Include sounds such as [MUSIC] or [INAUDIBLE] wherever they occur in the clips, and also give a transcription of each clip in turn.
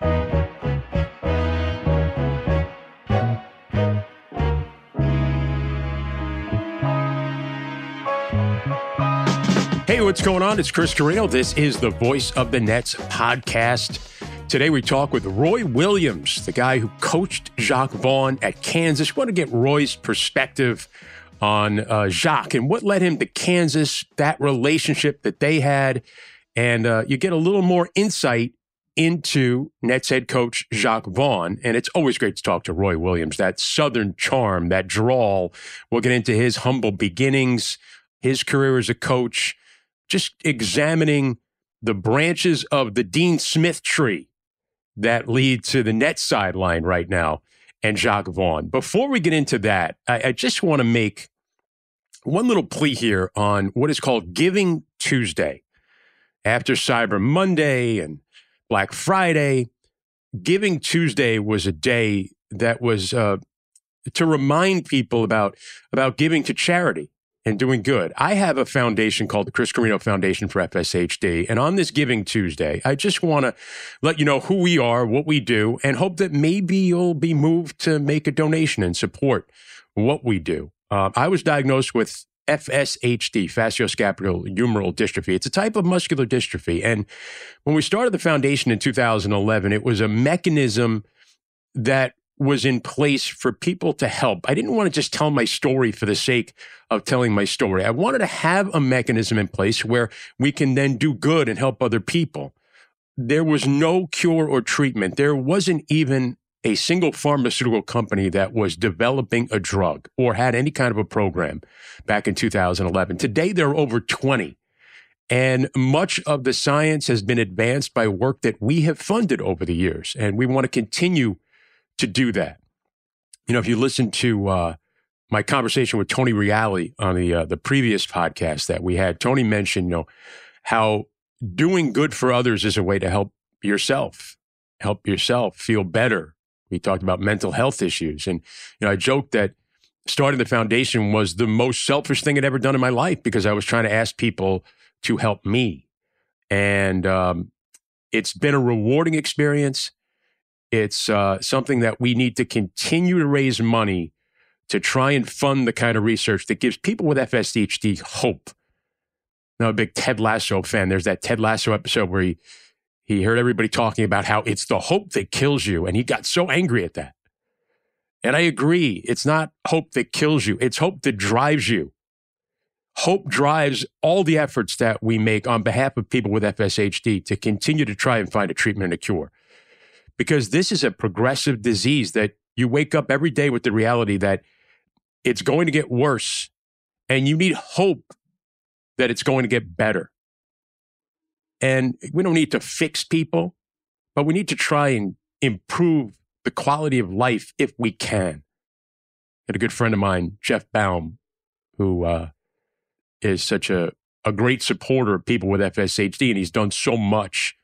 Hey, what's going on? It's Chris Carrino. This is the Voice of the Nets podcast. Today we talk with Roy Williams, the guy who coached Jacque Vaughn at Kansas. We want to get Roy's perspective on uh, Jacque and what led him to Kansas, that relationship that they had, and uh, you get a little more insight into Nets head coach Jacque Vaughn. And it's always great to talk to Roy Williams, that Southern charm, that drawl. We'll get into his humble beginnings, his career as a coach, just examining the branches of the Dean Smith tree that lead to the Nets sideline right now and Jacques Vaughn. Before we get into that, I, I just want to make one little plea here on what is called Giving Tuesday. After Cyber Monday and Black Friday, Giving Tuesday was a day that was uh, to remind people about about giving to charity and doing good. I have a foundation called the Chris Carrino Foundation for FSHD. And on this Giving Tuesday, I just want to let you know who we are, what we do, and hope that maybe you'll be moved to make a donation and support what we do. Uh, I was diagnosed with FSHD, facioscapulohumeral dystrophy. It's a type of muscular dystrophy. And when we started the foundation in 2011, it was a mechanism that was in place for people to help. I didn't want to just tell my story for the sake of telling my story. I wanted to have a mechanism in place where we can then do good and help other people. There was no cure or treatment. There wasn't even a single pharmaceutical company that was developing a drug or had any kind of a program back in 2011. Today, there are over 20. And much of the science has been advanced by work that we have funded over the years. And we want to continue to do that. You know, if you listen to uh, my conversation with Tony Reali on the uh, the previous podcast that we had, Tony mentioned, you know, how doing good for others is a way to help yourself, help yourself feel better. We talked about mental health issues, and you know, I joked that starting the foundation was the most selfish thing I'd ever done in my life because I was trying to ask people to help me, and um, it's been a rewarding experience. It's uh, something that we need to continue to raise money to try and fund the kind of research that gives people with FSHD hope. Now, a big Ted Lasso fan. There's that Ted Lasso episode where he he heard everybody talking about how it's the hope that kills you, and he got so angry at that. And I agree. It's not hope that kills you; it's hope that drives you. Hope drives all the efforts that we make on behalf of people with FSHD to continue to try and find a treatment and a cure because this is a progressive disease that you wake up every day with the reality that it's going to get worse and you need hope that it's going to get better. And we don't need to fix people, but we need to try and improve the quality of life if we can. I had a good friend of mine, Jeff Baum, who uh, is such a, a great supporter of people with FSHD, and he's done so much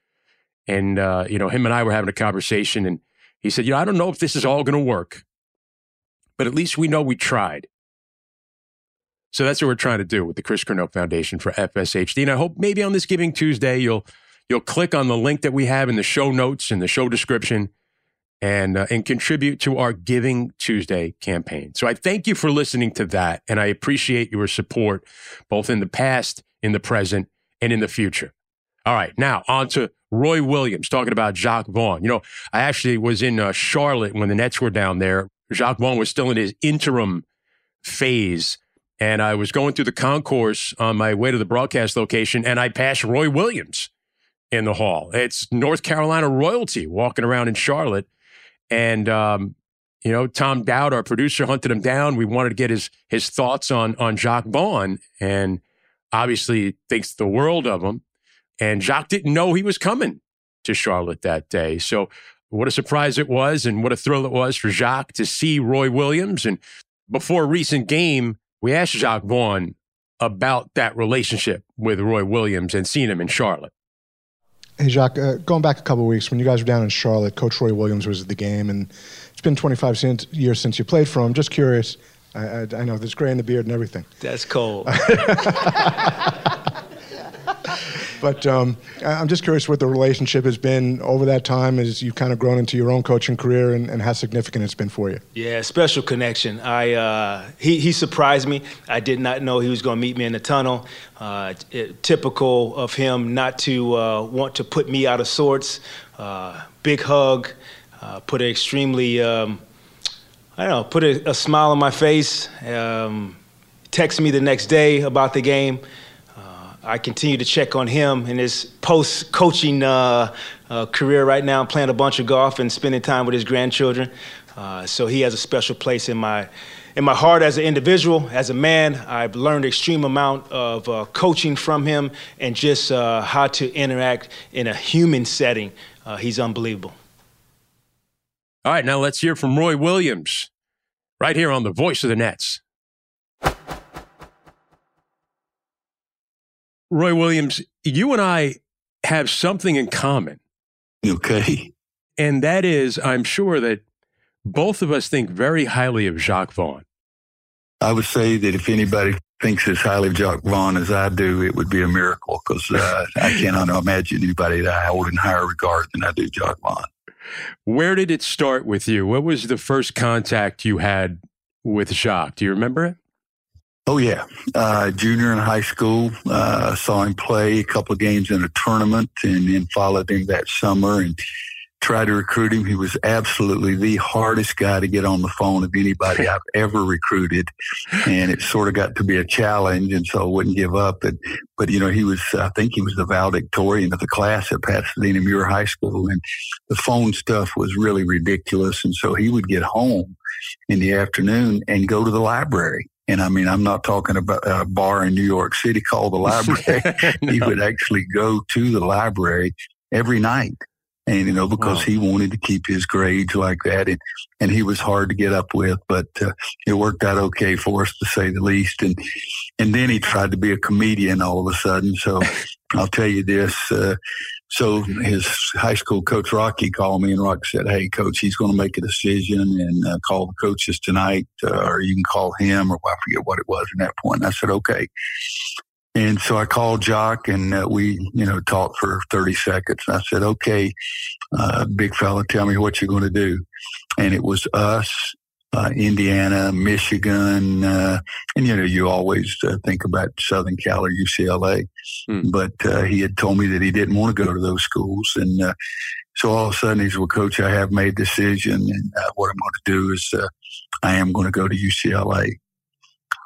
and, uh, you know, him and I were having a conversation, and he said, You know, I don't know if this is all going to work, but at least we know we tried. So that's what we're trying to do with the Chris Carrino Foundation for FSHD. And I hope maybe on this Giving Tuesday, you'll you'll click on the link that we have in the show notes and the show description and uh, and contribute to our Giving Tuesday campaign. So I thank you for listening to that, and I appreciate your support both in the past, in the present, and in the future. All right, now on to Roy Williams talking about Jacque Vaughn. You know, I actually was in uh, Charlotte when the Nets were down there. Jacque Vaughn was still in his interim phase. And I was going through the concourse on my way to the broadcast location, and I passed Roy Williams in the hall. It's North Carolina royalty walking around in Charlotte. And, um, you know, Tom Dowd, our producer, hunted him down. We wanted to get his his thoughts on on Jacque Vaughn, and obviously thinks the world of him. And Jacque didn't know he was coming to Charlotte that day. So, what a surprise it was, and what a thrill it was for Jacque to see Roy Williams. And before a recent game, we asked Jacque Vaughn about that relationship with Roy Williams and seeing him in Charlotte. Hey, Jacque, uh, going back a couple weeks, when you guys were down in Charlotte, Coach Roy Williams was at the game, and it's been 25 years since you played for him. Just curious. I, I, I know there's gray in the beard and everything. That's cold. [LAUGHS] [LAUGHS] but um, I'm just curious what the relationship has been over that time as you've kind of grown into your own coaching career and, and how significant it's been for you. Yeah, special connection. I uh, he he surprised me. I did not know he was going to meet me in the tunnel. Uh, it, typical of him not to uh, want to put me out of sorts. Uh, big hug, uh, put an extremely um, I don't know, put a, a smile on my face. Um, text me the next day about the game. I continue to check on him in his post coaching uh, uh, career right now, playing a bunch of golf and spending time with his grandchildren. Uh, so he has a special place in my in my heart as an individual, as a man. I've learned extreme amount of uh, coaching from him and just uh, how to interact in a human setting. Uh, he's unbelievable. All right, now let's hear from Roy Williams, right here on the Voice of the Nets. Roy Williams, you and I have something in common. Okay. And that is, I'm sure that both of us think very highly of Jacque Vaughn. I would say that if anybody thinks as highly of Jacque Vaughn as I do, it would be a miracle because uh, I cannot imagine anybody that I hold in higher regard than I do Jacque Vaughn. Where did it start with you? What was the first contact you had with Jacque? Do you remember it? Oh yeah, uh, junior in high school, uh, saw him play a couple of games in a tournament, and then followed him that summer and tried to recruit him. He was absolutely the hardest guy to get on the phone of anybody I've [LAUGHS] ever recruited, and it sort of got to be a challenge, and so I wouldn't give up. But but you know he was, I think he was the valedictorian of the class at Pasadena Muir High School, and the phone stuff was really ridiculous, and so he would get home in the afternoon and go to the library and I mean, I'm not talking about a bar in New York City called the [LAUGHS] library. no. He would actually go to the library every night. And, you know, because wow. he wanted to keep his grades like that. And, and he was hard to get up with, but uh, it worked out okay for us to say the least. And, and then he tried to be a comedian all of a sudden. So [LAUGHS] I'll tell you this, uh, so his high school coach Rocky called me and Rocky said, "Hey, coach, he's going to make a decision and uh, call the coaches tonight, uh, or you can call him, or I forget what it was at that point." And I said, "Okay." And so I called Jacque, and uh, we, you know, talked for 30 seconds. And I said, okay, uh, big fella, tell me what you're going to do. And it was us uh, Indiana, Michigan, uh, and you know you always uh, think about Southern Cal or UCLA, mm. but uh, he had told me that he didn't want to go to those schools, and uh, so all of a sudden he's well, Coach, I have made a decision, and uh, what I'm going to do is I am going to go to UCLA,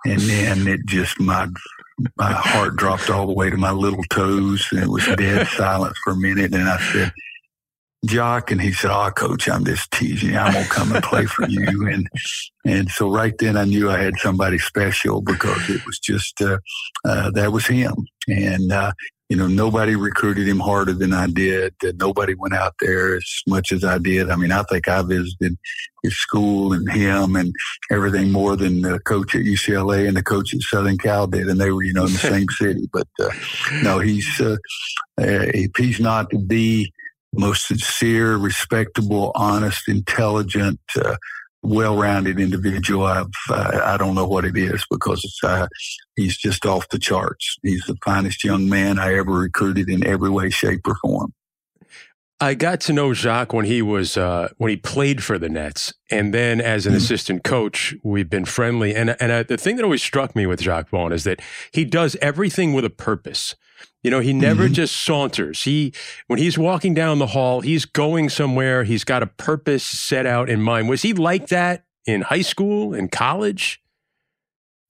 and then it just my my heart dropped all the way to my little toes, and it was dead silence for a minute, and I said Jacque, and he said, "Oh, coach, I'm just teasing. I'm gonna come and play for you." [LAUGHS] And and so right then, I knew I had somebody special because it was just uh, uh, that was him. And uh, you know, nobody recruited him harder than I did. Nobody went out there as much as I did. I mean, I think I visited his school and him and everything more than the coach at UCLA and the coach at Southern Cal did, and they were, you know, in the [LAUGHS] same city. But uh, no, he's uh, if he's not the most sincere, respectable, honest, intelligent, uh, well-rounded individual. I've, uh, I don't know what it is because uh, he's just off the charts. He's the finest young man I ever recruited in every way, shape, or form. I got to know Jacque when he was uh, when he played for the Nets, and then as an mm-hmm. assistant coach, we've been friendly. And and uh, the thing that always struck me with Jacque Vaughn is that he does everything with a purpose. You know, he never mm-hmm. just saunters. He when he's walking down the hall, he's going somewhere. He's got a purpose set out in mind. Was he like that in high school in college?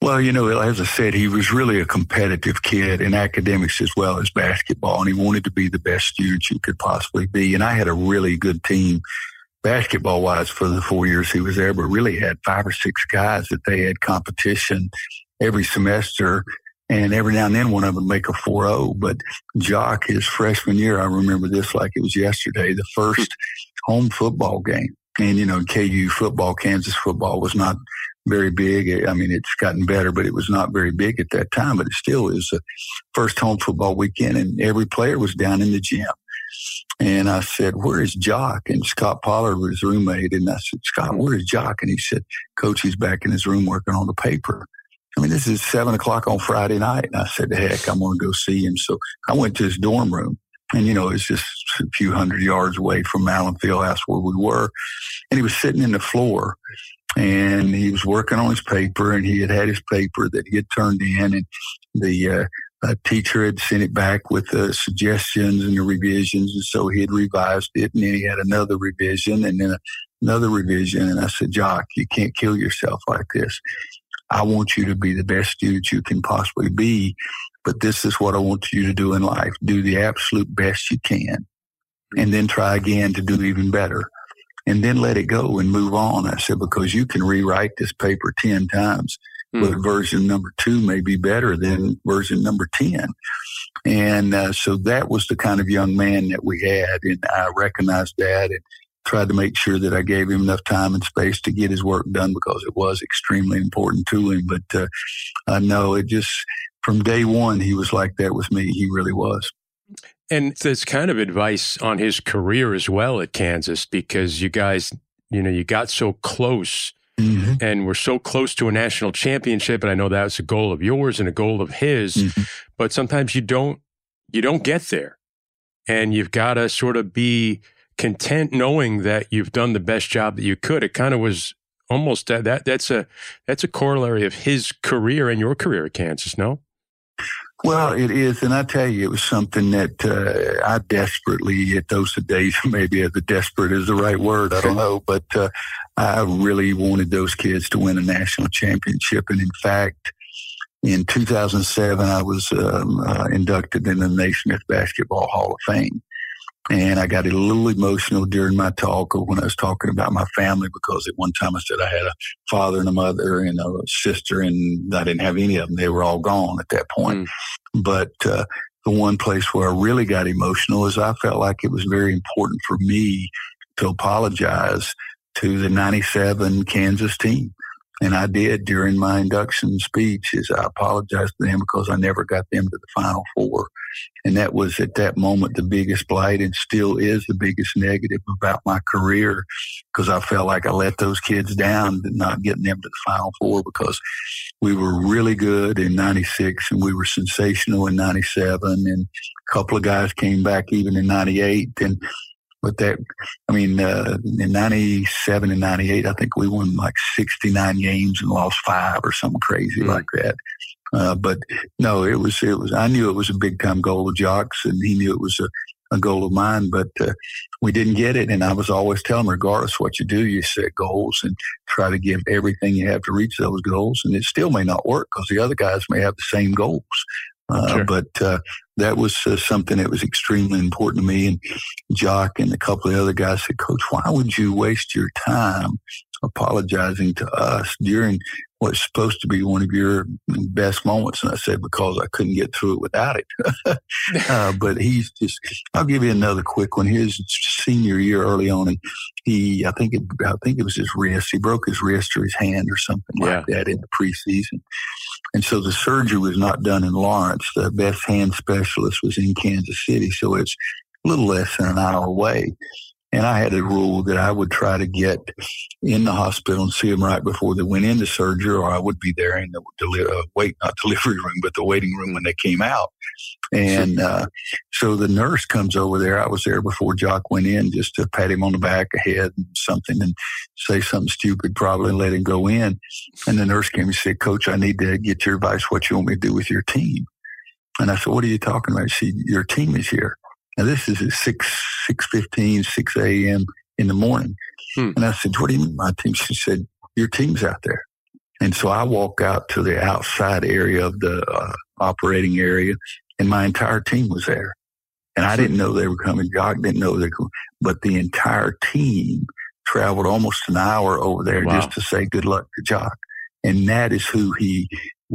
Well, you know, as I said, he was really a competitive kid in academics as well as basketball, and he wanted to be the best student you could possibly be. And I had a really good team basketball wise for the four years he was there, but really had five or six guys that they had competition every semester and every now and then one of them make a 4-0. But Jacque, his freshman year, I remember this like it was yesterday, the first home football game. And, you know, KU football, Kansas football was not very big. I mean, it's gotten better, but it was not very big at that time, but it still is the first home football weekend and every player was down in the gym. And I said, where is Jacque? And Scott Pollard was his roommate. And I said, Scott, where is Jacque? And he said, coach, he's back in his room working on the paper. I mean, this is seven o'clock on Friday night. And I said, heck, I'm going to go see him. So I went to his dorm room. And, you know, it's just a few hundred yards away from Allen Fieldhouse where we were. And he was sitting in the floor and he was working on his paper and he had had his paper that he had turned in and the uh, uh, teacher had sent it back with the suggestions and the revisions. And so he had revised it and then he had another revision and then another revision. And I said, Jacque, you can't kill yourself like this. I want you to be the best student you can possibly be, but this is what I want you to do in life. Do the absolute best you can and then try again to do even better and then let it go and move on. I said, because you can rewrite this paper 10 times, mm. but version number two may be better than version number 10. And uh, so that was the kind of young man that we had. And I recognized that and tried to make sure that I gave him enough time and space to get his work done because it was extremely important to him. But uh, I know it just from day one he was like that with me. He really was. And there's kind of advice on his career as well at Kansas because you guys, you know, you got so close. Mm-hmm. And we're so close to a national championship, and I know that's a goal of yours and a goal of his. Mm-hmm. But sometimes you don't, you don't get there, and you've got to sort of be content knowing that you've done the best job that you could. It kind of was almost that, that that's a that's a corollary of his career and your career at Kansas, no? Well, it is, and I tell you, it was something that uh, I desperately, at those days, [LAUGHS] maybe the desperate is the right word, I don't know, but uh, I really wanted those kids to win a national championship, and in fact, in 2007, I was um, uh, inducted in the Naismith Basketball Hall of Fame. And I got a little emotional during my talk or when I was talking about my family because at one time I said I had a father and a mother and a sister and I didn't have any of them. They were all gone at that point. Mm. But uh, the one place where I really got emotional is I felt like it was very important for me to apologize to the 97 Kansas team. And I did during my induction speech is I apologized to them because I never got them to the final four. And that was at that moment the biggest blight and still is the biggest negative about my career because I felt like I let those kids down not getting them to the final four because we were really good in 96 and we were sensational in 97 and a couple of guys came back even in 98 and but that, I mean, uh, in 97 and 98, I think we won like 69 games and lost five or something crazy mm-hmm. like that. Uh, but no, it was, it was, I knew it was a big time goal of Jacque's and he knew it was a, a goal of mine, but uh, we didn't get it. And I was always telling him, regardless what you do, you set goals and try to give everything you have to reach those goals. And it still may not work because the other guys may have the same goals. Uh, sure. But uh, that was uh, something that was extremely important to me. And Jacque and a couple of other guys said, Coach, why would you waste your time apologizing to us during what's supposed to be one of your best moments? And I said, because I couldn't get through it without it. [LAUGHS] uh, but he's just, I'll give you another quick one. His senior year early on, and he, I think it, I think it was his wrist. He broke his wrist or his hand or something yeah. like that in the preseason. And so the surgery was not done in Lawrence. The best hand specialist was in Kansas City. So it's a little less than an hour away. And I had a rule that I would try to get in the hospital and see them right before they went into surgery, or I would be there in the deli- uh, wait, not [LAUGHS] delivery room, but the waiting room when they came out. And uh, so the nurse comes over there. I was there before Jacque went in just to pat him on the back, of head, and something, and say something stupid, probably, and let him go in. And the nurse came and said, Coach, I need to get your advice what you want me to do with your team. And I said, What are you talking about? She, your team is here. Now this is at six six fifteen, six a.m. in the morning. Hmm. And I said, "What do you mean, my team?" She said, "Your team's out there." And so I walk out to the outside area of the uh, operating area, and my entire team was there. And I didn't know they were coming. Jacque didn't know they were, but the entire team traveled almost an hour over there wow. just to say good luck to Jacque. And that is who he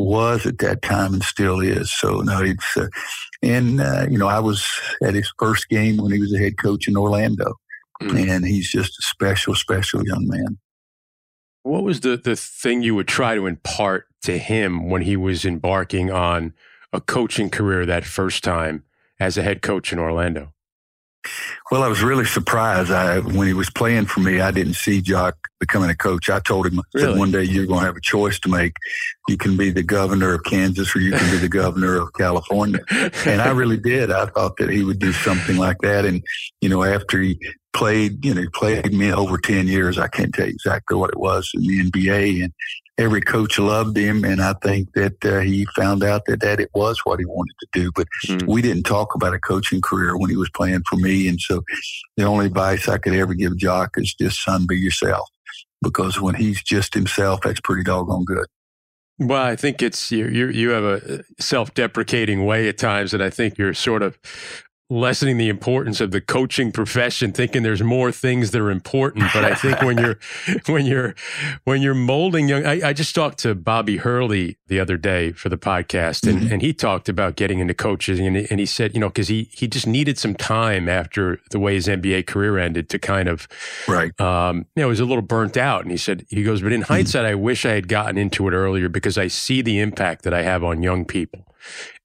was at that time and still is. So no, it's uh, and uh, you know I was at his first game when he was a head coach in Orlando, mm. and he's just a special, special young man. What was the the thing you would try to impart to him when he was embarking on a coaching career that first time as a head coach in Orlando? Well, I was really surprised. I, when he was playing for me, I didn't see Jacque becoming a coach. I told him really? that one day you're going to have a choice to make. You can be the governor of Kansas or you can be the governor of California. And I really did. I thought that he would do something like that. And, you know, after he played, you know, he played me over 10 years, I can't tell you exactly what it was in the NBA. And every coach loved him, and I think that uh, he found out that that it was what he wanted to do. But mm. we didn't talk about a coaching career when he was playing for me, and so the only advice I could ever give Jacque is just son, be yourself, because when he's just himself, that's pretty doggone good. Well, I think it's you. You, you have a self-deprecating way at times, and I think you're sort of lessening the importance of the coaching profession thinking there's more things that are important but i think when you're [LAUGHS] when you're when you're molding young I, I, just talked to bobby hurley the other day for the podcast and, mm-hmm. and he talked about getting into coaching and, and he said you know because he he just needed some time after the way his nba career ended to kind of right um you know he was a little burnt out and he said he goes but in mm-hmm. hindsight i wish i had gotten into it earlier because i see the impact that i have on young people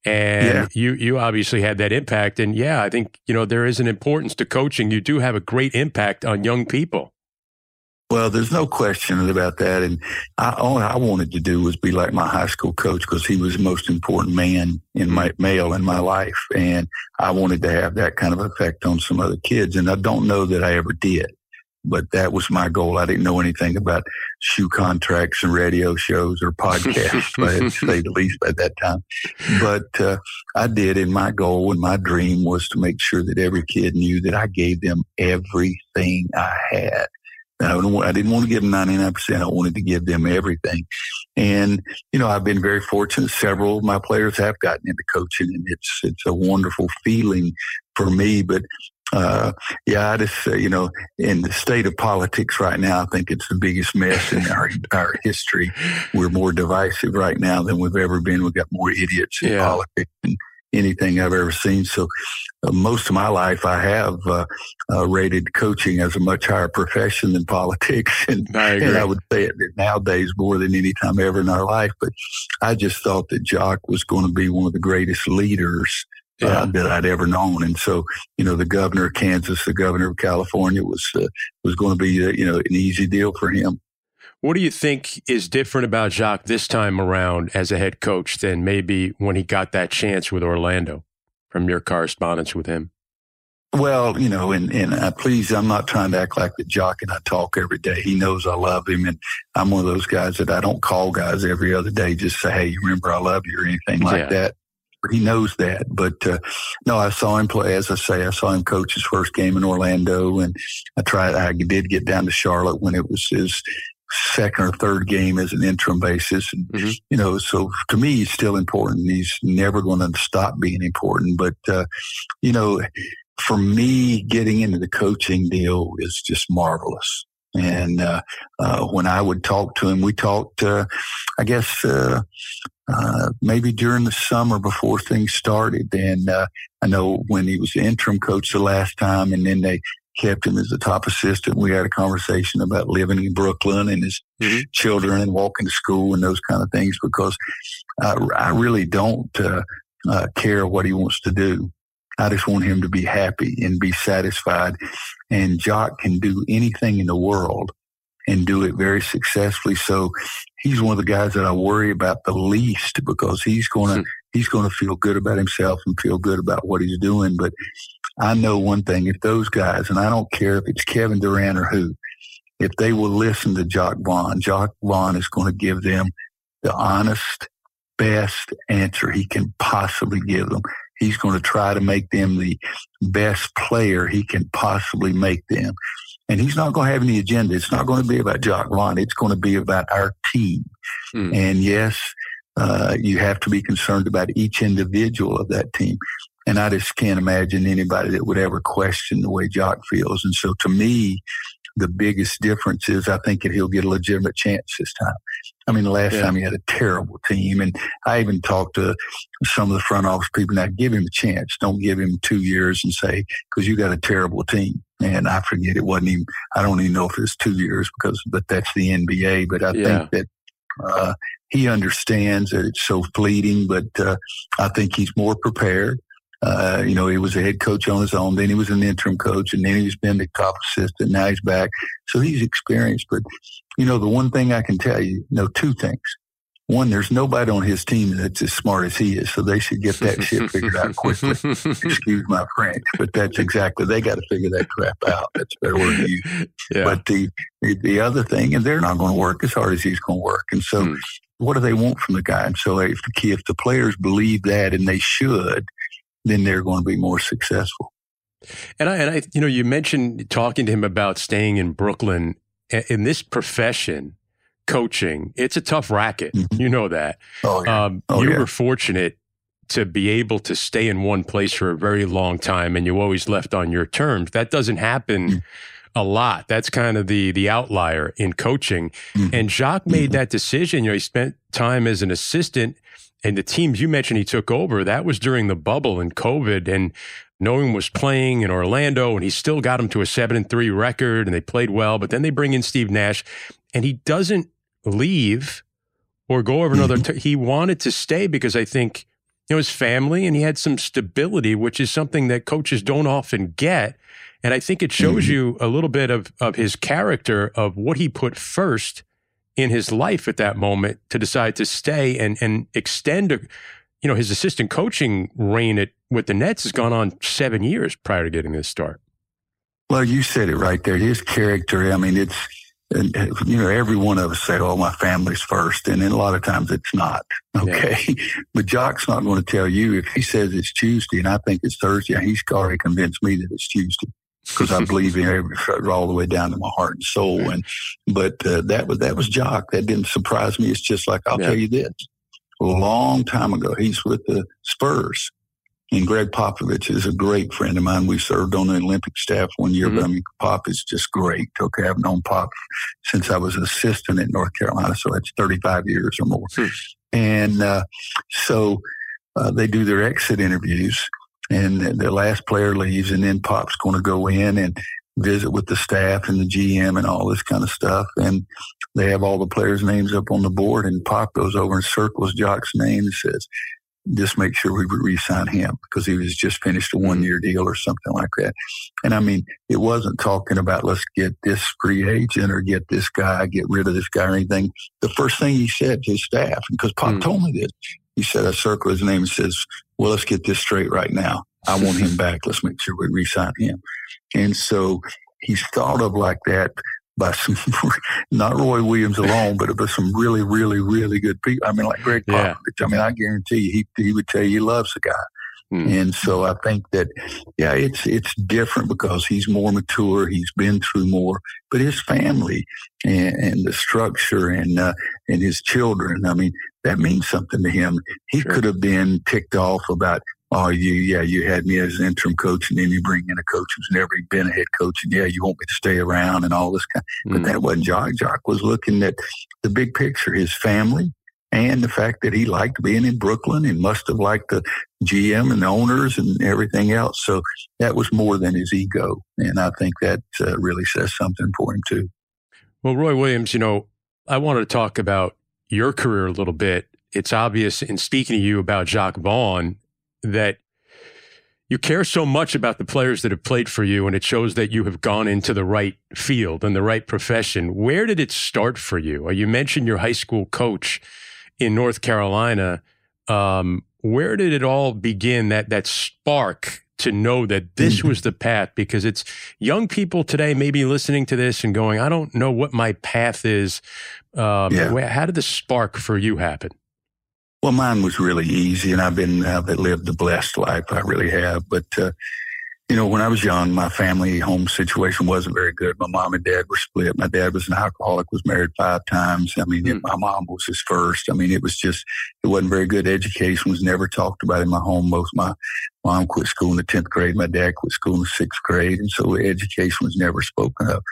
and yeah. you you obviously had that impact. And yeah i think you know there is an importance to coaching. You do have a great impact on young people. Well there's no question about that. And I, all i wanted to do was be like my high school coach because he was the most important man in my male in my life. And i wanted to have that kind of effect on some other kids. And i don't know that i ever did but that was my goal. I didn't know anything about shoe contracts and radio shows or podcasts, to say the least, at that time. But uh, I did, and my goal and my dream was to make sure that every kid knew that I gave them everything I had. I didn't want to give them 99%. I wanted to give them everything. And, you know, I've been very fortunate. Several of my players have gotten into coaching and it's, it's a wonderful feeling for me. But uh, yeah, I just, uh, you know, in the state of politics right now, I think it's the biggest mess in our, [LAUGHS] our history. We're more divisive right now than we've ever been. We've got more idiots in yeah. politics than anything I've ever seen. So uh, most of my life, I have uh, uh, rated coaching as a much higher profession than politics. [LAUGHS] And I, and I would say it nowadays more than any time ever in our life. But I just thought that Jacque was going to be one of the greatest leaders yeah. uh, that I'd ever known. And so, you know, the governor of Kansas, the governor of California was uh, was going to be, uh, you know, an easy deal for him. What do you think is different about Jacque this time around as a head coach than maybe when he got that chance with Orlando from your correspondence with him? Well, you know, and, and uh, please, I'm not trying to act like the jock and I talk every day. He knows I love him. And I'm one of those guys that I don't call guys every other day, just say, Hey, you remember I love you or anything like yeah. that he knows that. But uh, no, I saw him play. As I say, I saw him coach his first game in Orlando, and I tried. I did get down to Charlotte when it was his second or third game as an interim basis. And, mm-hmm. you know, so to me, he's still important. He's never going to stop being important. But, uh, you know, for me, getting into the coaching deal is just marvelous. And uh, uh, when I would talk to him, we talked, uh, I guess, uh, maybe during the summer before things started. And uh, I know when he was the interim coach the last time, and then they kept him as the top assistant. We had a conversation about living in Brooklyn and his mm-hmm. children and walking to school and those kind of things because I, I really don't uh, uh, care what he wants to do. I just want him to be happy and be satisfied. And Jacque can do anything in the world and do it very successfully. So he's one of the guys that I worry about the least because he's going to hmm. he's going to feel good about himself and feel good about what he's doing. But I know one thing: if those guys, and I don't care if it's Kevin Durant or who, if they will listen to Jacque Vaughn, Jacque Vaughn is going to give them the honest, best answer he can possibly give them. He's going to try to make them the best player he can possibly make them. And he's not going to have any agenda. It's not going to be about Jacque Vaughn. It's going to be about our team. Mm. And yes, uh, you have to be concerned about each individual of that team. And I just can't imagine anybody that would ever question the way Jacque feels. And so to me, the biggest difference is I think that he'll get a legitimate chance this time. I mean, the last yeah. time he had a terrible team, and I even talked to some of the front office people. Now, give him a chance. Don't give him two years and say because you got a terrible team. And I forget it wasn't even. I don't even know if it's two years because, but that's the NBA. But I yeah. think that uh, he understands that it's so fleeting. But uh, I think he's more prepared. Uh, you know, he was a head coach on his own. Then he was an interim coach, and then he's been the top assistant. Now he's back, so he's experienced. But you know, the one thing I can tell you, you know, two things. One, there's nobody on his team that's as smart as he is, so they should get that shit figured out quickly. [LAUGHS] Excuse my French, but that's exactly they got to figure that crap out. That's a better word to use. Yeah. But the, the, the other thing, and they're not going to work as hard as he's going to work, and so. Hmm. What do they want from the guy? And so, if the, key, if the players believe that, and they should, then they're going to be more successful. And I, and I, you know, you mentioned talking to him about staying in Brooklyn. In this profession, coaching, it's a tough racket. Mm-hmm. You know that. Oh, yeah. Um, oh, you yeah. were fortunate to be able to stay in one place for a very long time, and you always left on your terms. That doesn't happen. Mm-hmm. A lot. That's kind of the the outlier in coaching. Mm-hmm. And Jacque made that decision. You know, he spent time as an assistant and the teams you mentioned he took over, that was during the bubble and COVID. And knowing was playing in Orlando, and he still got him to a seven and three record, and they played well. But then they bring in Steve Nash, and he doesn't leave or go over another. Mm-hmm. T- he wanted to stay because I think you know his family, and he had some stability, which is something that coaches don't often get. And I think it shows mm-hmm. you a little bit of of his character of what he put first in his life at that moment to decide to stay and and extend a, you know his assistant coaching reign at with the Nets has gone on seven years prior to getting this start. Well, you said it right there. His character. I mean, it's you know every one of us say, "Oh, my family's first. and then a lot of times it's not. Okay, yeah. [LAUGHS] but Jacque's not going to tell you if he says it's Tuesday and I think it's Thursday. He's already convinced me that it's Tuesday because I believe in every [LAUGHS] all the way down to my heart and soul. And but uh, that was that was Jacque. That didn't surprise me. It's just like I'll yeah. tell you this: a long time ago, he's with the Spurs. And Gregg Popovich is a great friend of mine. We served on the Olympic staff one year, mm-hmm. but I mean, Pop is just great. Okay. I've known Pop since I was an assistant at North Carolina. So that's 35 years or more. Mm-hmm. And uh, so uh, they do their exit interviews and the last player leaves, and then Pop's going to go in and visit with the staff and the GM and all this kind of stuff. And they have all the players' names up on the board, and Pop goes over and circles Jacque's name and says, just make sure we re-sign him because he was just finished a one-year deal or something like that. And I mean, it wasn't talking about let's get this free agent or get this guy, get rid of this guy or anything. The first thing he said to his staff, because Pop mm. told me this, he said, I circle his name and says, well, let's get this straight right now. I want him [LAUGHS] back. Let's make sure we re-sign him. And so he's thought of like that by some, [LAUGHS] not Roy Williams alone, but by some really, really, really good people. I mean, like Gregg Popovich. Yeah. I mean, I guarantee you, he, he would tell you he loves the guy. Hmm. And so I think that, yeah, it's it's different because he's more mature. He's been through more, but his family and, and the structure and uh, and his children. I mean, that means something to him. He sure. could have been ticked off about, oh, you, yeah, you had me as an interim coach, and then you bring in a coach who's never been a head coach, and yeah, you want me to stay around and all this kind. Mm. But that wasn't Jacque. Jacque was looking at the big picture, his family, and the fact that he liked being in Brooklyn and must have liked the GM and the owners and everything else. So that was more than his ego, and I think that uh, really says something for him too. Well, Roy Williams, you know, I wanted to talk about your career a little bit, it's obvious in speaking to you about Jacque Vaughn that you care so much about the players that have played for you, and it shows that you have gone into the right field and the right profession. Where did it start for you? You mentioned your high school coach in North Carolina. Um, where did it all begin? That that spark to know that this mm-hmm. was the path because it's young people today maybe listening to this and going, I don't know what my path is. Um, yeah. How did the spark for you happen? Well, mine was really easy, and I've been I've lived a blessed life. I really have. But uh, you know, when I was young, my family home situation wasn't very good. My mom and dad were split. My dad was an alcoholic, was married five times. I mean, mm. my mom was his first. I mean, it was just, it wasn't very good. Education was never talked about in my home. Most my mom quit school in the 10th grade. My dad quit school in the sixth grade. And so education was never spoken of.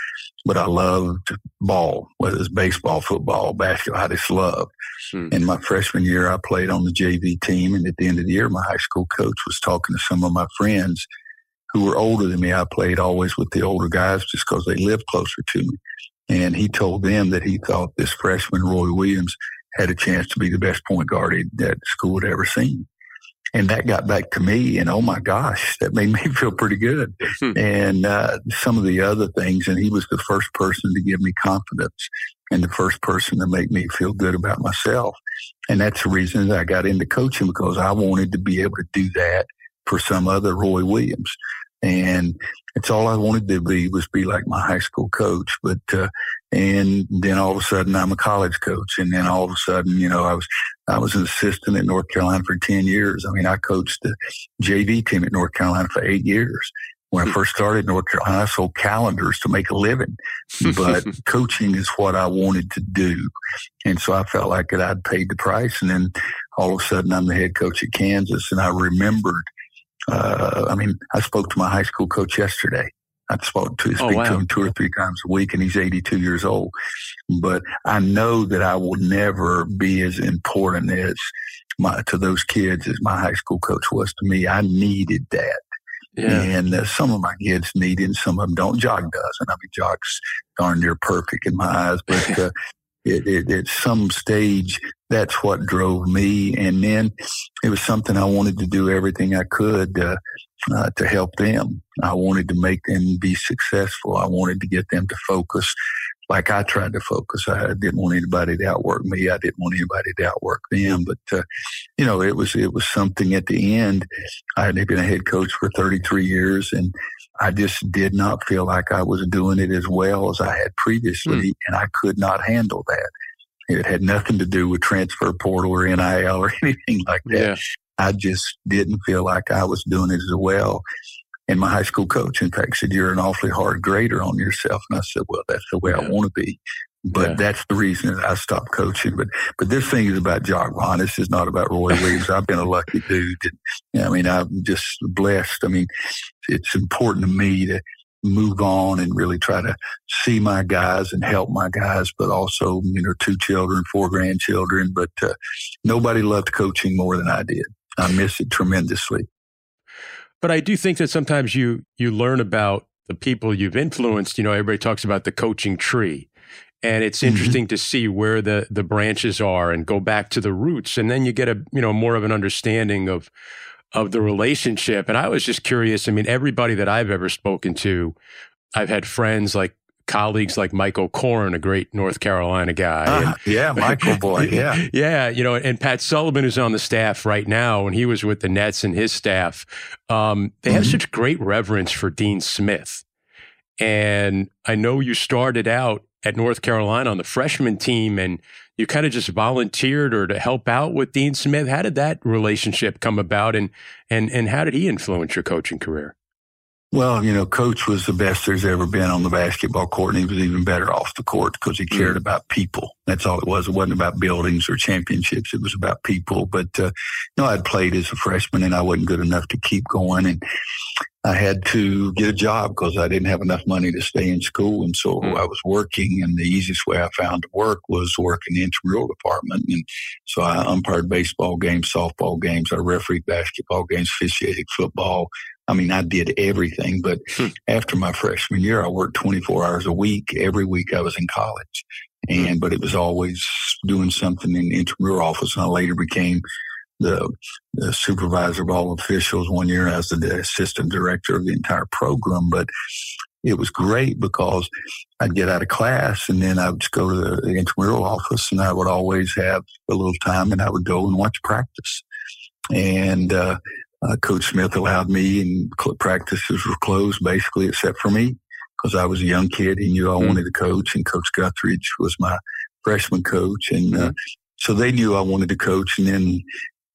But I loved ball, whether it's baseball, football, basketball, I just loved. Mm. In my freshman year, I played on the JV team. And at the end of the year, my high school coach was talking to some of my friends who were older than me. I played always with the older guys just because they lived closer to me. And he told them that he thought this freshman, Roy Williams, had a chance to be the best point guard that school had ever seen. and that got back to me and oh my gosh that made me [LAUGHS] feel pretty good hmm. and uh, some of the other things and he was the first person to give me confidence and the first person to make me feel good about myself and that's the reason that i got into coaching because i wanted to be able to do that for some other roy williams and it's all I wanted to be was be like my high school coach. But uh, and then all of a sudden I'm a college coach, and then all of a sudden you know I was I was an assistant at North Carolina for ten years. I mean I coached the JV team at North Carolina for eight years. When I hmm. first started North Carolina, I sold calendars to make a living, but [LAUGHS] coaching is what I wanted to do, and so I felt like that I'd paid the price. And then all of a sudden I'm the head coach at Kansas, and I remembered uh, I mean, I spoke to my high school coach yesterday. I spoke to oh, speak oh, wow. to him two or three times a week, and he's 82 years old. But I know that I will never be as important as my to those kids as my high school coach was to me. I needed that. Yeah. And uh, some of my kids need it, and some of them don't. Jacque does, and I mean, Jacque's darn near perfect in my eyes, but [LAUGHS] uh, it, it, at some stage, that's what drove me. And then it was something I wanted to do everything I could uh, uh, to help them. I wanted to make them be successful. I wanted to get them to focus like I tried to focus. I didn't want anybody to outwork me. I didn't want anybody to outwork them. But uh, you know, it was it was something at the end. I had been a head coach for 33 years, and I just did not feel like I was doing it as well as I had previously, mm. and I could not handle that. It had nothing to do with transfer portal or NIL or [LAUGHS] anything like that. Yeah. I just didn't feel like I was doing it as well. And my high school coach, in fact, said, You're an awfully hard grader on yourself. And I said, Well, that's the way yeah. I want to be. But yeah. that's the reason I stopped coaching. But but this thing is about Jacque Vaughn. This is not about Roy [LAUGHS] Williams. I've been a lucky dude. And, I mean, I'm just blessed. I mean, it's important to me to move on and really try to see my guys and help my guys, but also, you know, two children, four grandchildren. But uh, nobody loved coaching more than I did. I miss it tremendously. But I do think that sometimes you you learn about the people you've influenced. You know, everybody talks about the coaching tree. And it's mm-hmm. interesting mm-hmm. to see where the the branches are and go back to the roots. And then you get a, you know, more of an understanding of of the relationship. And I was just curious. I mean, everybody that I've ever spoken to, I've had friends like colleagues like Mike O'Koren, a great North Carolina guy. Uh, and, yeah, Michael boy. [LAUGHS] Yeah. yeah. You know, and Pat Sullivan is on the staff right now, and he was with the Nets and his staff. Um, they mm-hmm. have such great reverence for Dean Smith. And I know you started out at North Carolina on the freshman team and you kind of just volunteered or to help out with Dean Smith. How did that relationship come about and and and how did he influence your coaching career? Well, you know, coach was the best there's ever been on the basketball court, and he was even better off the court because he cared mm. about people. That's all it was. It wasn't about buildings or championships. It was about people. But, uh, you know, I'd played as a freshman and I wasn't good enough to keep going. And I had to get a job because I didn't have enough money to stay in school. And so mm. I was working, and the easiest way I found to work was work in the intramural department. And so I umpired baseball games, softball games, I refereed basketball games, officiated football, I mean, I did everything, but hmm. after my freshman year, I worked 24 hours a week. Every week I was in college. Hmm. And, but it was always doing something in the intramural office. And I later became the, the supervisor of all officials one year as the assistant director of the entire program. But it was great because I'd get out of class and then I would just go to the intramural office and I would always have a little time and I would go and watch practice. And, uh, uh, Coach Smith allowed me, and practices were closed basically except for me because I was a young kid. He knew I mm-hmm. wanted to coach, and Coach Guthridge was my freshman coach, and uh, mm-hmm. so they knew I wanted to coach. And then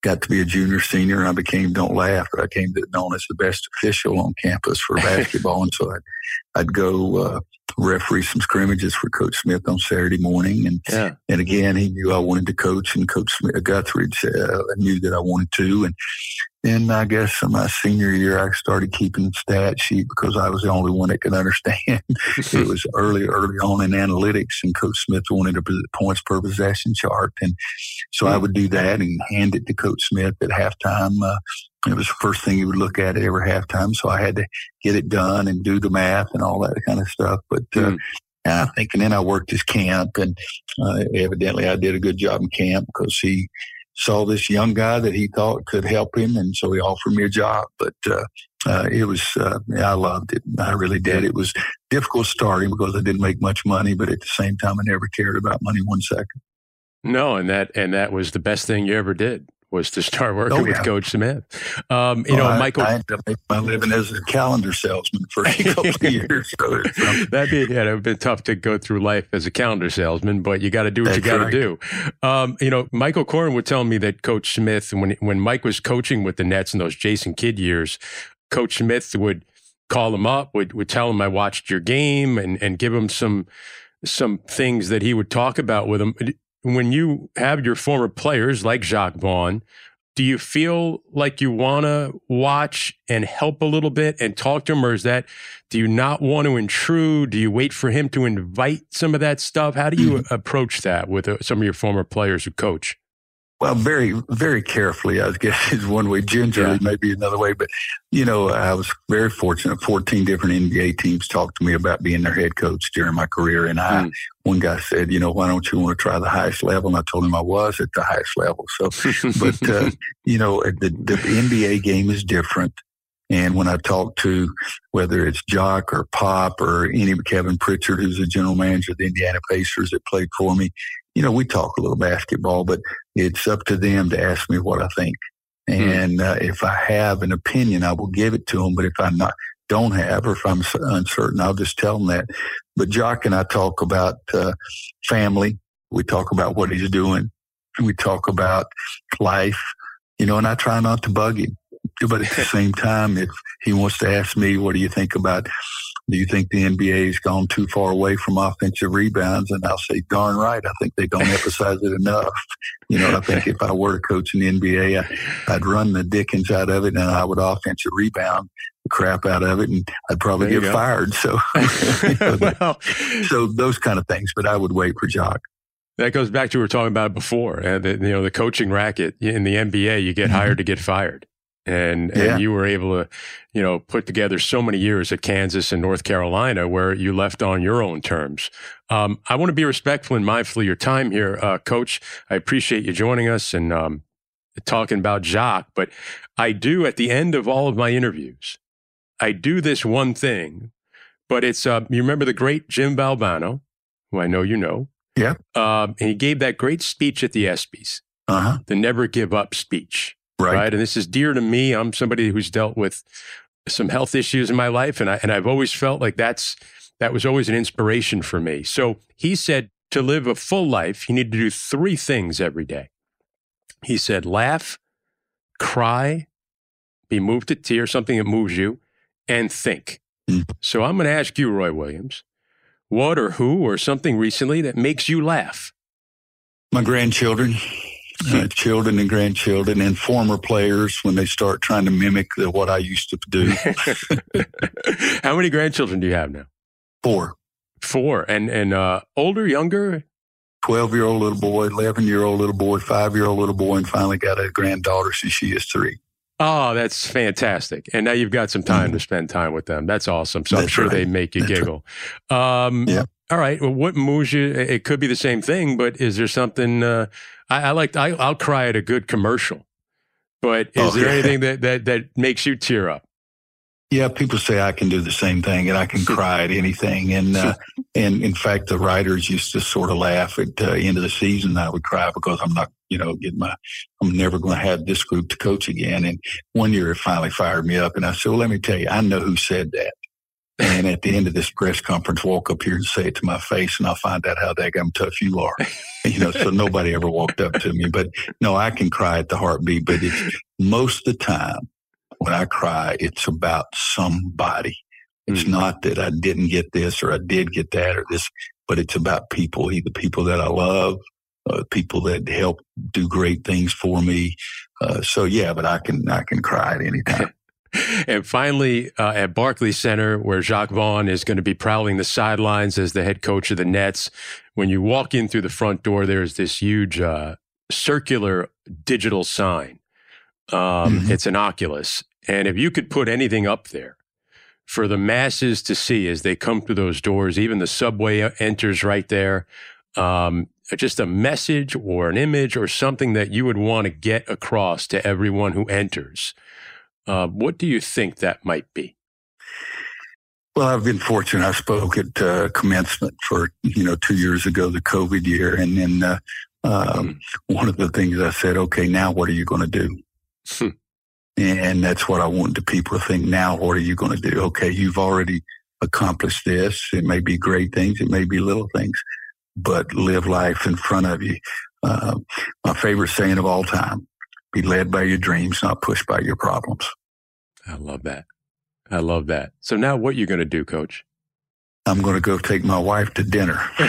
got to be a junior, senior, and I became Don't Laugh. but I came to known as the best official on campus for [LAUGHS] basketball, and so I'd, I'd go uh, referee some scrimmages for Coach Smith on Saturday morning, and yeah. and again he knew I wanted to coach, and Coach Smith, Guthridge uh, knew that I wanted to, and then I guess in my senior year, I started keeping stat sheet because I was the only one that could understand. [LAUGHS] it was early, early on in analytics, and Coach Smith wanted a points per possession chart, and so I would do that and hand it to Coach Smith at halftime. Uh, it was the first thing he would look at every halftime, so I had to get it done and do the math and all that kind of stuff. But uh, mm. I think, and then I worked his camp, and uh, evidently I did a good job in camp because he saw this young guy that he thought could help him, and so he offered me a job. But uh, uh, it was, uh, I loved it. I really did. It was difficult starting because I didn't make much money, but at the same time, I never cared about money one second. No, and that and that was the best thing you ever did was to start working oh, yeah. with Coach Smith. Um, you know, I, Michael. I ended up making my living as a calendar salesman for a [LAUGHS] couple of years. So [LAUGHS] That'd be yeah, it'd been tough to go through life as a calendar salesman, but you got to do what you got to right. do. Um, you know, Mike O'Koren would tell me that Coach Smith, when when Mike was coaching with the Nets in those Jason Kidd years, Coach Smith would call him up, would would tell him I watched your game, and and give him some some things that he would talk about with him when you have your former players like Jacque Vaughn, do you feel like you want to watch and help a little bit and talk to him, or is that do you not want to intrude? Do you wait for him to invite some of that stuff? How do you [CLEARS THROAT] approach that with uh, some of your former players who coach? Well, very, very carefully, I guess [LAUGHS] is one way. Gingerly, yeah. maybe another way. But, you know, I was very fortunate. 14 different NBA teams talked to me about being their head coach during my career. And I, mm. one guy said, you know, why don't you want to try the highest level? And I told him I was at the highest level. So, [LAUGHS] but, uh, you know, the, the NBA game is different. And when I talk to whether it's Jacque or Pop or any Kevin Pritchard, who's the general manager of the Indiana Pacers that played for me, you know, we talk a little basketball, but it's up to them to ask me what I think. Hmm. And uh, if I have an opinion, I will give it to them. But if I not don't have, or if I'm uncertain, I'll just tell them that. But Jacque and I talk about uh, family. We talk about what he's doing. We talk about life, you know, and I try not to bug him. But at the [LAUGHS] same time, if he wants to ask me, what do you think about do you think the NBA has gone too far away from offensive rebounds? And I'll say, darn right. I think they don't emphasize it enough. You know, I think if I were a coach in the NBA, I, would run the dickens out of it and I would offensive rebound the crap out of it and I'd probably get go. fired. So, [LAUGHS] [LAUGHS] well, so those kind of things, but I would wait for Jacque. That goes back to what we were talking about before. Uh, the, you know, the coaching racket in the NBA, you get mm-hmm. hired to get fired and yeah. and you were able to you know put together so many years at Kansas and North Carolina where you left on your own terms. Um, I want to be respectful and mindful of your time here, uh, Coach. I appreciate you joining us and um, talking about Jacque, but I do at the end of all of my interviews, I do this one thing, but it's uh, you remember the great Jim Valvano, who I know you know. Yeah. Um, and he gave that great speech at the ESPYS, uh-huh. the Never Give Up speech. Right. right. And this is dear to me. I'm somebody who's dealt with some health issues in my life. And I and I've always felt like that's that was always an inspiration for me. So he said to live a full life, you need to do three things every day. He said, laugh, cry, be moved to tears, something that moves you, and think. Mm. So I'm going to ask you, Roy Williams, what or who or something recently that makes you laugh? My grandchildren uh, children and grandchildren and former players when they start trying to mimic the, what I used to do. [LAUGHS] How many grandchildren do you have now? Four. Four. And and uh, older, younger? 12 year old little boy, 11 year old little boy, five year old little boy, and finally got a granddaughter since she is three. Oh, that's fantastic. And now you've got some time to spend time with them. That's awesome. So that's I'm sure right. they make you that's giggle. Right. Um, yeah. All right. Well, what moves you? It could be the same thing, but is there something uh, I, I like I, will cry at a good commercial. But is okay. there anything that, that that makes you tear up? Yeah, people say I can do the same thing, and I can [LAUGHS] cry at anything. And uh, and in fact, the writers used to sort of laugh at the uh, end of the season. I would cry because I'm not, you know, getting my, I'm never going to have this group to coach again. And one year, it finally fired me up, and I said, "Well, let me tell you, I know who said that." And at the end of this press conference, walk up here and say it to my face, and I'll find out how damn tough you are. [LAUGHS] You know, so nobody ever walked up to me. But no, I can cry at the heartbeat, but it's most of the time when I cry, it's about somebody. It's mm not that I didn't get this or I did get that or this, but it's about people, either people that I love, uh, people that help do great things for me. Uh, so yeah, but I can I can cry at any time. [LAUGHS] and finally, uh, at Barclays Center, where Jacque Vaughn is going to be prowling the sidelines as the head coach of the Nets, when you walk in through the front door, there's this huge uh, circular digital sign. Um, mm-hmm. It's an Oculus. And if you could put anything up there for the masses to see as they come through those doors, even the subway enters right there. Um, just a message or an image or something that you would want to get across to everyone who enters, uh, what do you think that might be? Well, I've been fortunate. I spoke at uh, commencement for you know two years ago, the COVID year, and then uh, um, one of the things I said, okay, now what are you going to do? Hmm. And that's what I want the people to think. Now, what are you going to do? Okay, you've already accomplished this. It may be great things, it may be little things, but live life in front of you. Uh, my favorite saying of all time: "Be led by your dreams, not pushed by your problems." I love that. I love that. So now what you're you going to do, coach? I'm going to go take my wife to dinner. [LAUGHS]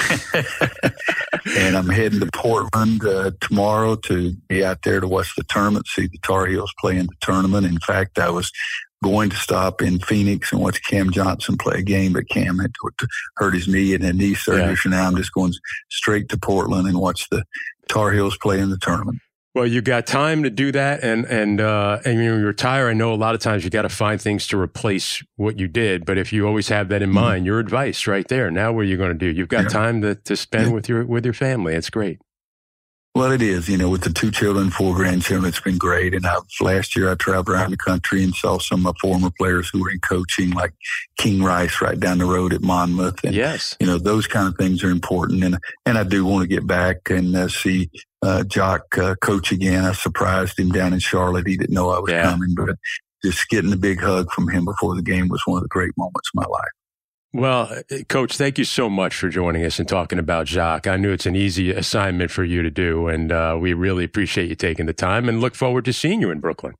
and I'm heading to Portland uh, tomorrow to be out there to watch the tournament, see the Tar Heels play in the tournament. In fact, I was going to stop in Phoenix and watch Cam Johnson play a game, but Cam had hurt his knee and had knee surgery. Yeah. So now I'm just going straight to Portland and watch the Tar Heels play in the tournament. Well, you got time to do that, and and uh, and when you retire, I know a lot of times you got to find things to replace what you did. But if you always have that in mm-hmm. mind, your advice right there. Now, what are you going to do? You've got yeah. time to, to spend yeah. with your with your family. It's great. Well, it is. You know, with the two children, four grandchildren, it's been great. And I've, last year, I traveled around the country and saw some of my former players who were in coaching, like King Rice, right down the road at Monmouth. And, yes, you know, those kind of things are important. And and I do want to get back and uh, see uh, Jacque uh, coach again. I surprised him down in Charlotte. He didn't know I was yeah. coming, but just getting a big hug from him before the game was one of the great moments of my life. Well, uh, Coach, thank you so much for joining us and talking about Jacque. I knew it's an easy assignment for you to do, and uh, we really appreciate you taking the time and look forward to seeing you in Brooklyn.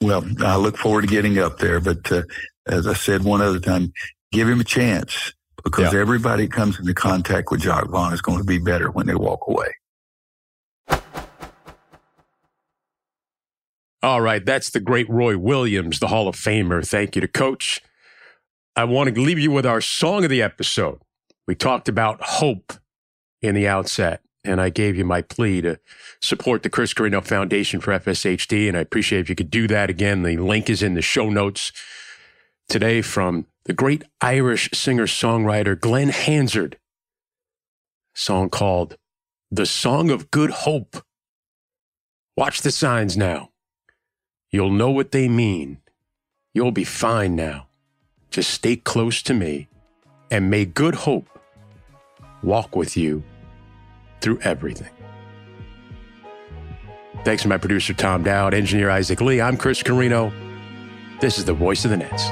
Well, I look forward to getting up there, but uh, as I said one other time, give him a chance because yeah. everybody comes into contact with Jacque Vaughn is going to be better when they walk away. All right, that's the great Roy Williams, the Hall of Famer. Thank you to Coach. I want to leave you with our song of the episode. We talked about hope in the outset, and I gave you my plea to support the Chris Carrino Foundation for FSHD, and I appreciate if you could do that again. The link is in the show notes today from the great Irish singer-songwriter Glen Hansard, song called The Song of Good Hope. Watch the signs now. You'll know what they mean. You'll be fine now. Just stay close to me, and may good hope walk with you through everything. Thanks to my producer, Tom Dowd, engineer Isaac Lee. I'm Chris Carrino. This is the voice of the Nets.